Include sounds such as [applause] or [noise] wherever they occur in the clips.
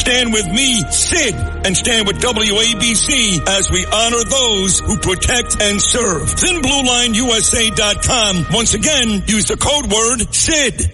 Stand with me, Sid, and stand with WABC as we honor those who protect and serve. ThinBlueLineUSA.com. Once again, use the code word SID.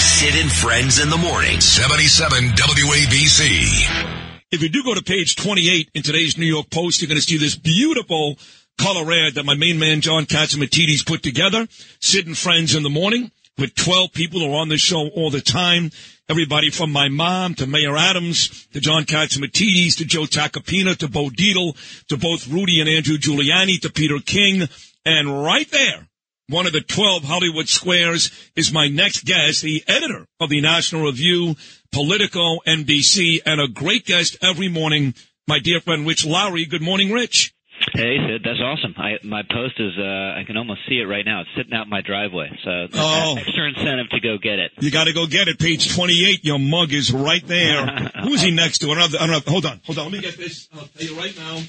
Sid and Friends in the Morning. 77 WABC. If you do go to page 28 in today's New York Post, you're going to see this beautiful color ad that my main man John Catsimatidis put together. Sid and Friends in the Morning with 12 people who are on the show all the time. Everybody from my mom to Mayor Adams to John Catsimatidis to Joe Tacopina to Bo Dietl to both Rudy and Andrew Giuliani to Peter King. And right there, one of the 12 Hollywood squares is my next guest, the editor of the National Review, Politico, NBC, and a great guest every morning, my dear friend Rich Lowry. Good morning, Rich. Hey Sid, that's awesome. I, my post is uh, I can almost see it right now. It's sitting out in my driveway, so Oh. extra incentive to go get it. You got to go get it. Page 28. Your mug is right there. [laughs] Who is he next to? I don't, have, I don't have, hold on. Hold on. Let me get this. I'll tell you right now.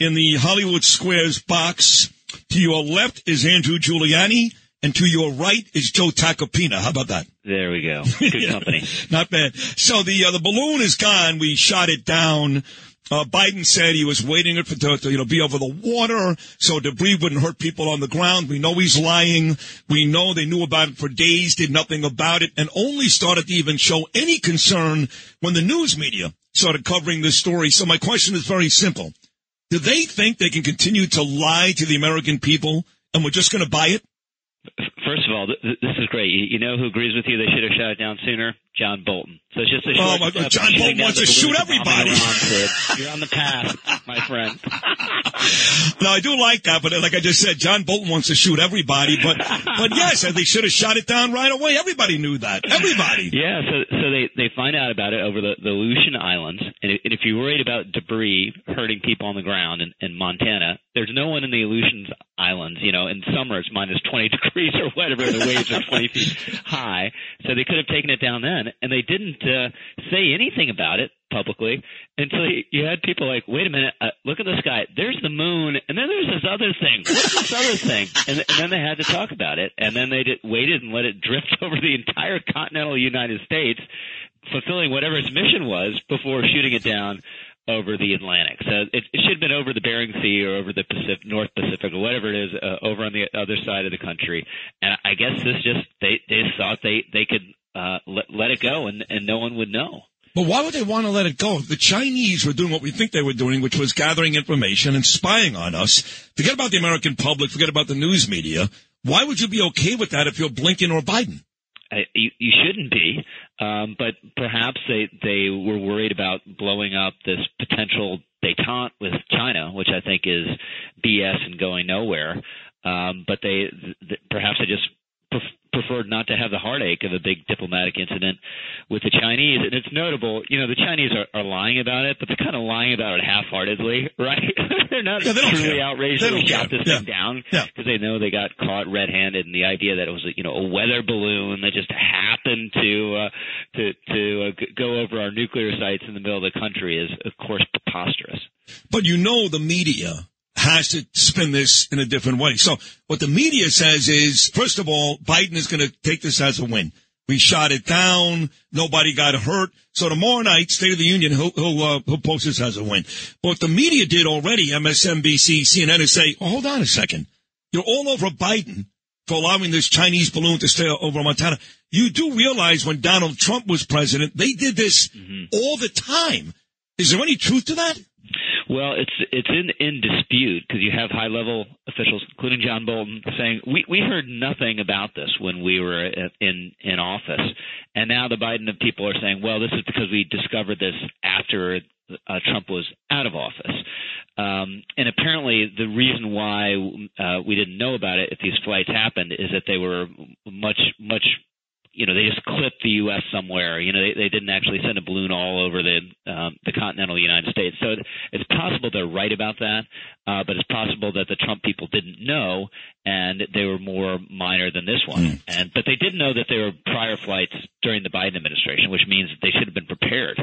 In the Hollywood Squares box, to your left is Andrew Giuliani, and to your right is Joe Tacopina. How about that? There we go. [laughs] Good company. Not bad. So the uh, the balloon is gone. We shot it down. Uh, Biden said he was waiting for to, to you know be over the water so debris wouldn't hurt people on the ground. We know he's lying. We know they knew about it for days, did nothing about it, and only started to even show any concern when the news media started covering this story. So my question is very simple: Do they think they can continue to lie to the American people, and we're just going to buy it? First of all, th- th- this is great. You, you know who agrees with you? They should have shot it down sooner. John Bolton. So it's just a Oh, my God. John Bolton wants to shoot everybody. [laughs] You're on the path, my friend. [laughs] No, I do like that, but like I just said, John Bolton wants to shoot everybody. But, [laughs] but yes, they should have shot it down right away. Everybody knew that. Everybody. Yeah, so so they they find out about it over the, the Aleutian Islands, and if, and if you're worried about debris hurting people on the ground in, in Montana, there's no one in the Aleutian Islands. You know, in summer it's minus 20 degrees or whatever, the waves are 20 feet high, so they could have taken it down then, and they didn't uh, say anything about it publicly until you, you had people like, wait a minute, uh, look at the sky, there's the moon, and then there's this other thing. What's this other thing? [laughs] And, and then they had to talk about it, and then they did, waited and let it drift [laughs] over the entire continental United States, fulfilling whatever its mission was before shooting it down over the Atlantic. So it, it should have been over the Bering Sea or over the Pacific, North Pacific or whatever it is, uh, over on the other side of the country. And I guess this just they they thought they they could uh, let let it go and and no one would know. But why would they want to let it go? The Chinese were doing what we think they were doing, which was gathering information and spying on us. Forget about the American public. Forget about the news media. Why would you be okay with that if you're Blinken or Biden? You, you shouldn't be, um, but perhaps they they were worried about blowing up this potential détente with China, which I think is BS and going nowhere. Um, but they th- perhaps they just preferred not to have the heartache of a big diplomatic incident with the Chinese. And it's notable, you know, the Chinese are, are lying about it, but they're kind of lying about it half-heartedly, [laughs] right? [laughs] they're not Yeah, they truly care. outraged They don't shot this Yeah. thing down Yeah. because they know they got caught red-handed, and the idea that it was, you know, a weather balloon that just happened to uh, to to uh, go over our nuclear sites in the middle of the country is, of course, preposterous. But you know the media has to spin this in a different way. So what the media says is, first of all, Biden is going to take this as a win. We shot it down. Nobody got hurt. So tomorrow night, State of the Union, he'll, he'll, uh, he'll post this as a win. But what the media did already, MSNBC, CNN, is say, oh, hold on a second. You're all over Biden for allowing this Chinese balloon to stay over Montana. You do realize when Donald Trump was president, they did this all the time. Is there any truth to that? Well, it's it's in in dispute because you have high level officials, including John Bolton, saying we we heard nothing about this when we were in in office, and now the Biden people are saying, well, this is because we discovered this after uh, Trump was out of office. Um, and apparently, the reason why uh, we didn't know about it if these flights happened is that they were much much you know they just [laughs] clipped the U.S. somewhere. You know they, they didn't actually send a balloon all over the um, the continental United States. So it's possible they're right about that, uh, but it's possible that the Trump people didn't know and they were more minor than this one. Mm. And but they did know that there were prior flights during the Biden administration, which means that they should have been prepared.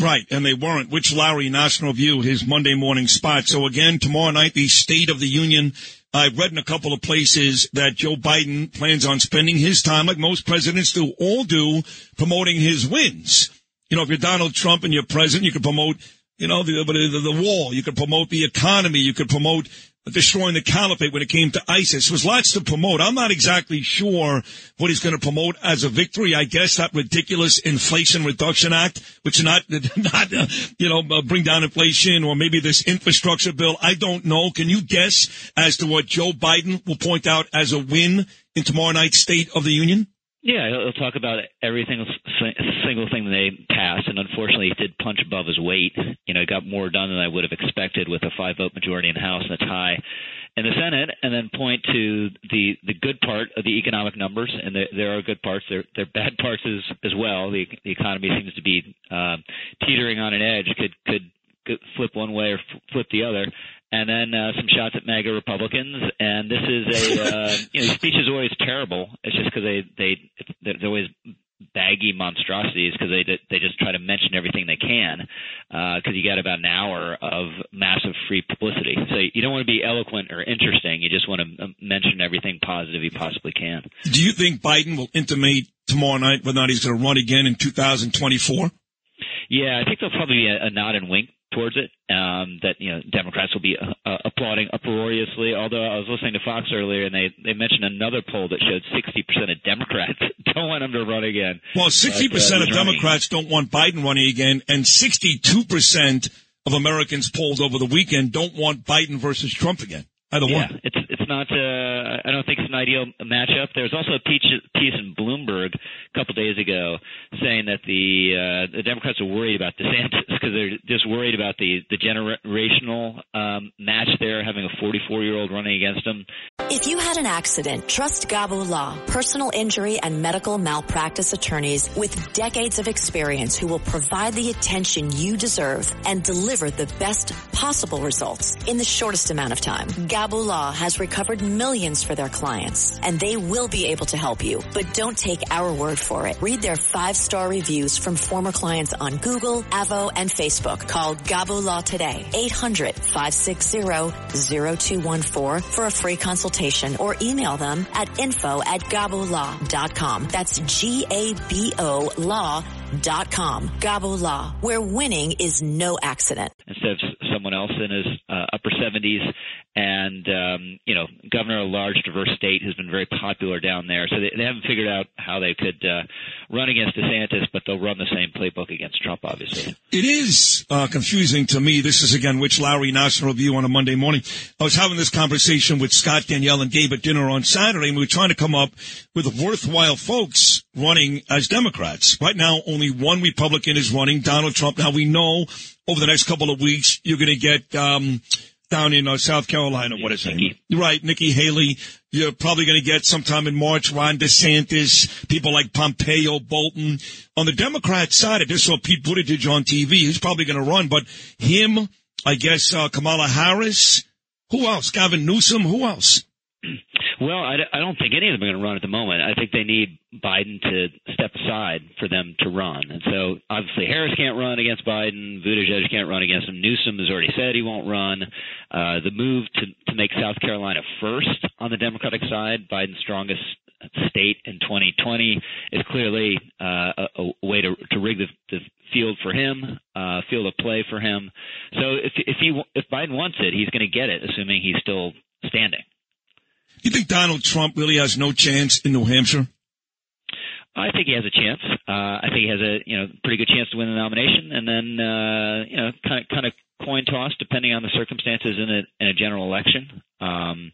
Right, and they weren't. Rich Lowry, National Review, his Monday morning spot. So again, tomorrow night, the State of the Union. I've read in a couple of places that Joe Biden plans on spending his time, like most presidents do, all do, promoting his wins. You know, if you're Donald Trump and you're president, you can promote, you know, the, the, the wall. You can promote the economy. You could promote destroying the caliphate when it came to ISIS. There was lots to promote. I'm not exactly sure what he's going to promote as a victory. I guess that ridiculous Inflation Reduction Act, which not, [laughs] not, you know, uh, bring down inflation or maybe this infrastructure bill. I don't know. Can you guess as to what Joe Biden will point out as a win in tomorrow night's State of the Union? Yeah, he'll talk about every single single thing they passed, and unfortunately, he did punch above his weight. You know, he got more done than I would have expected with a five vote majority in the House and a tie in the Senate, and then point to the the good part of the economic numbers, and there, there are good parts. There there are bad [laughs] parts as as well. The the economy seems to be uh, teetering on an edge. Could could flip one way or flip the other and then uh, some shots at MAGA Republicans. And this is a uh, [laughs] you know speech is always terrible. It's just because they they they're always baggy monstrosities because they they just try to mention everything they can because uh, you got about an hour of massive free publicity. So you don't want to be eloquent or interesting. You just want to uh, mention everything positive you possibly can. Do you think Biden will intimate tomorrow night whether or not he's going to run again in 2024? Yeah, I think there'll probably be a, a nod and wink towards it. Um, that you know Democrats will be uh, uh, applauding uproariously. Although I was listening to Fox earlier, and they they mentioned another poll that showed 60% of Democrats [laughs] don't want him to run again. Well, 60% but, uh, of Democrats running. don't want Biden running again, and 62% of Americans polled over the weekend don't want Biden versus Trump again. Either yeah, one. it's it's not. Uh, I don't think it's an ideal matchup. There's also a piece, in Bloomberg a couple days ago saying that the uh, the Democrats are worried about DeSantis [laughs] because they're just worried about the the generational um, match there, having a 44 year old running against them. If you had an accident, trust Gabo Law, personal injury and medical malpractice attorneys with decades of experience who will provide the attention you deserve and deliver the best possible results in the shortest amount of time. Gabo Law has recovered millions for their clients, and they will be able to help you. But don't take our word for it. Read their five-star reviews from former clients on Google, Avvo, and Facebook. Call Gabo Law today, 800-560-0214 for a free consultation or email them at info at gabolaw.com. That's G-A-B-O law.com. Gabo Law, where winning is no accident. Someone else in his uh, upper 70s and um, you know, governor of a large, diverse state who's been very popular down there. So they, they haven't figured out how they could uh, run against DeSantis, but they'll run the same playbook against Trump, obviously. It is uh, confusing to me. This is again Rich Lowry, National Review on a Monday morning. I was having this conversation with Scott, Danielle, and Gabe at dinner on Saturday, and we were trying to come up with worthwhile folks running as Democrats. Right now, only one Republican is running, Donald Trump. Now we know over the next couple of weeks you're going to get. Um, down in uh, South Carolina. What is it? Right, Nikki Haley. You're probably going to get sometime in March Ron DeSantis, people like Pompeo, Bolton. On the Democrat side, I just saw Pete Buttigieg on TV. He's probably going to run, but him, I guess uh, Kamala Harris. Who else? Gavin Newsom. Who else? Well, I, I don't think any of them are going to run at the moment. I think they need Biden to step aside for them to run. And so obviously Harris can't run against Biden. Buttigieg can't run against him. Newsom has already said he won't run. Uh, the move to, to make South Carolina first on the Democratic side, Biden's strongest state in 2020, is clearly uh, a, a way to, to rig the, the field for him, uh, field of play for him. So if if he if Biden wants it, he's going to get it, assuming he's still standing. You think Donald Trump really has no chance in New Hampshire? I think he has a chance. Uh, I think he has a you know pretty good chance to win the nomination, and then uh, you know kind of kind of coin toss depending on the circumstances in a in a general election. Um,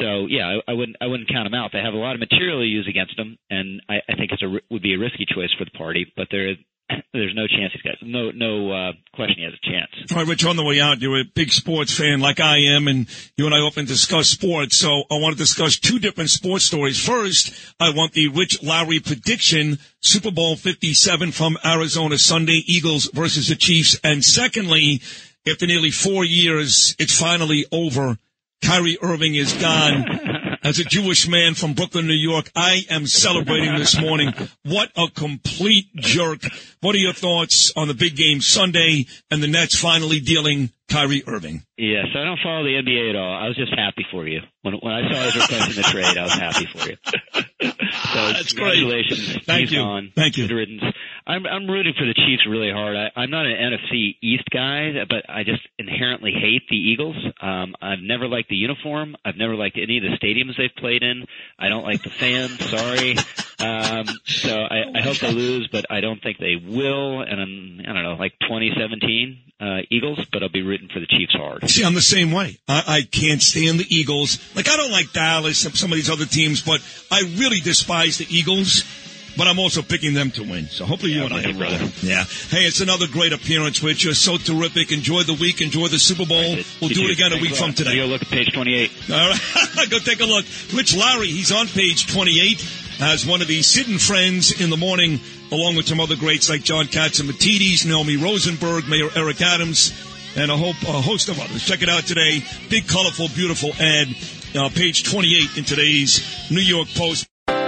so yeah, I, I wouldn't I wouldn't count him out. They have a lot of material to use against him, and I, I think it's a would be a risky choice for the party. But there [coughs] there's no chance he's got no no uh, question he has a chance. All right, Rich, on the way out, you're a big sports fan like I am, and you and I often discuss sports. So I want to discuss two different sports stories. First, I want the Rich Lowry prediction, Super Bowl 57 from Arizona Sunday, Eagles versus the Chiefs. And secondly, after nearly four years, it's finally over. Kyrie Irving is gone. [laughs] As a Jewish man from Brooklyn, New York, I am celebrating this morning. What a complete jerk. What are your thoughts on the big game Sunday and the Nets finally dealing Kyrie Irving? Yes, I don't follow the NBA at all. I was just happy for you. When when I saw his request in the trade, I was happy for you. So [laughs] That's great. congratulations. Thank He's you. gone. Thank you. Good riddance. I'm I'm rooting for the Chiefs really hard. I, I'm not an NFC East guy, but I just inherently hate the Eagles. Um, I've never liked the uniform. I've never liked any of the stadiums they've played in. I don't like the fans. Sorry. Um, so I, I hope they lose, but I don't think they will. And I'm I don't know like 2017 uh, Eagles, but I'll be rooting for the Chiefs hard. See, I'm the same way. I, I can't stand the Eagles. Like, I don't like Dallas and some of these other teams, but I really despise the Eagles. But I'm also picking them to win. So hopefully you and I are brother. Yeah. Hey, it's another great appearance, Rich. You're so terrific. Enjoy the week. Enjoy the Super Bowl. We'll do it again a week from today. Go look at page 28. All right. [laughs] Go take a look. Rich Lowry, he's on page 28 as one of the Sid and Friends in the morning, along with some other greats like John Catsimatidis, Naomi Rosenberg, Mayor Eric Adams, and a, hope, a host of others. Check it out today. Big, colorful, beautiful ad, uh, page 28 in today's New York Post.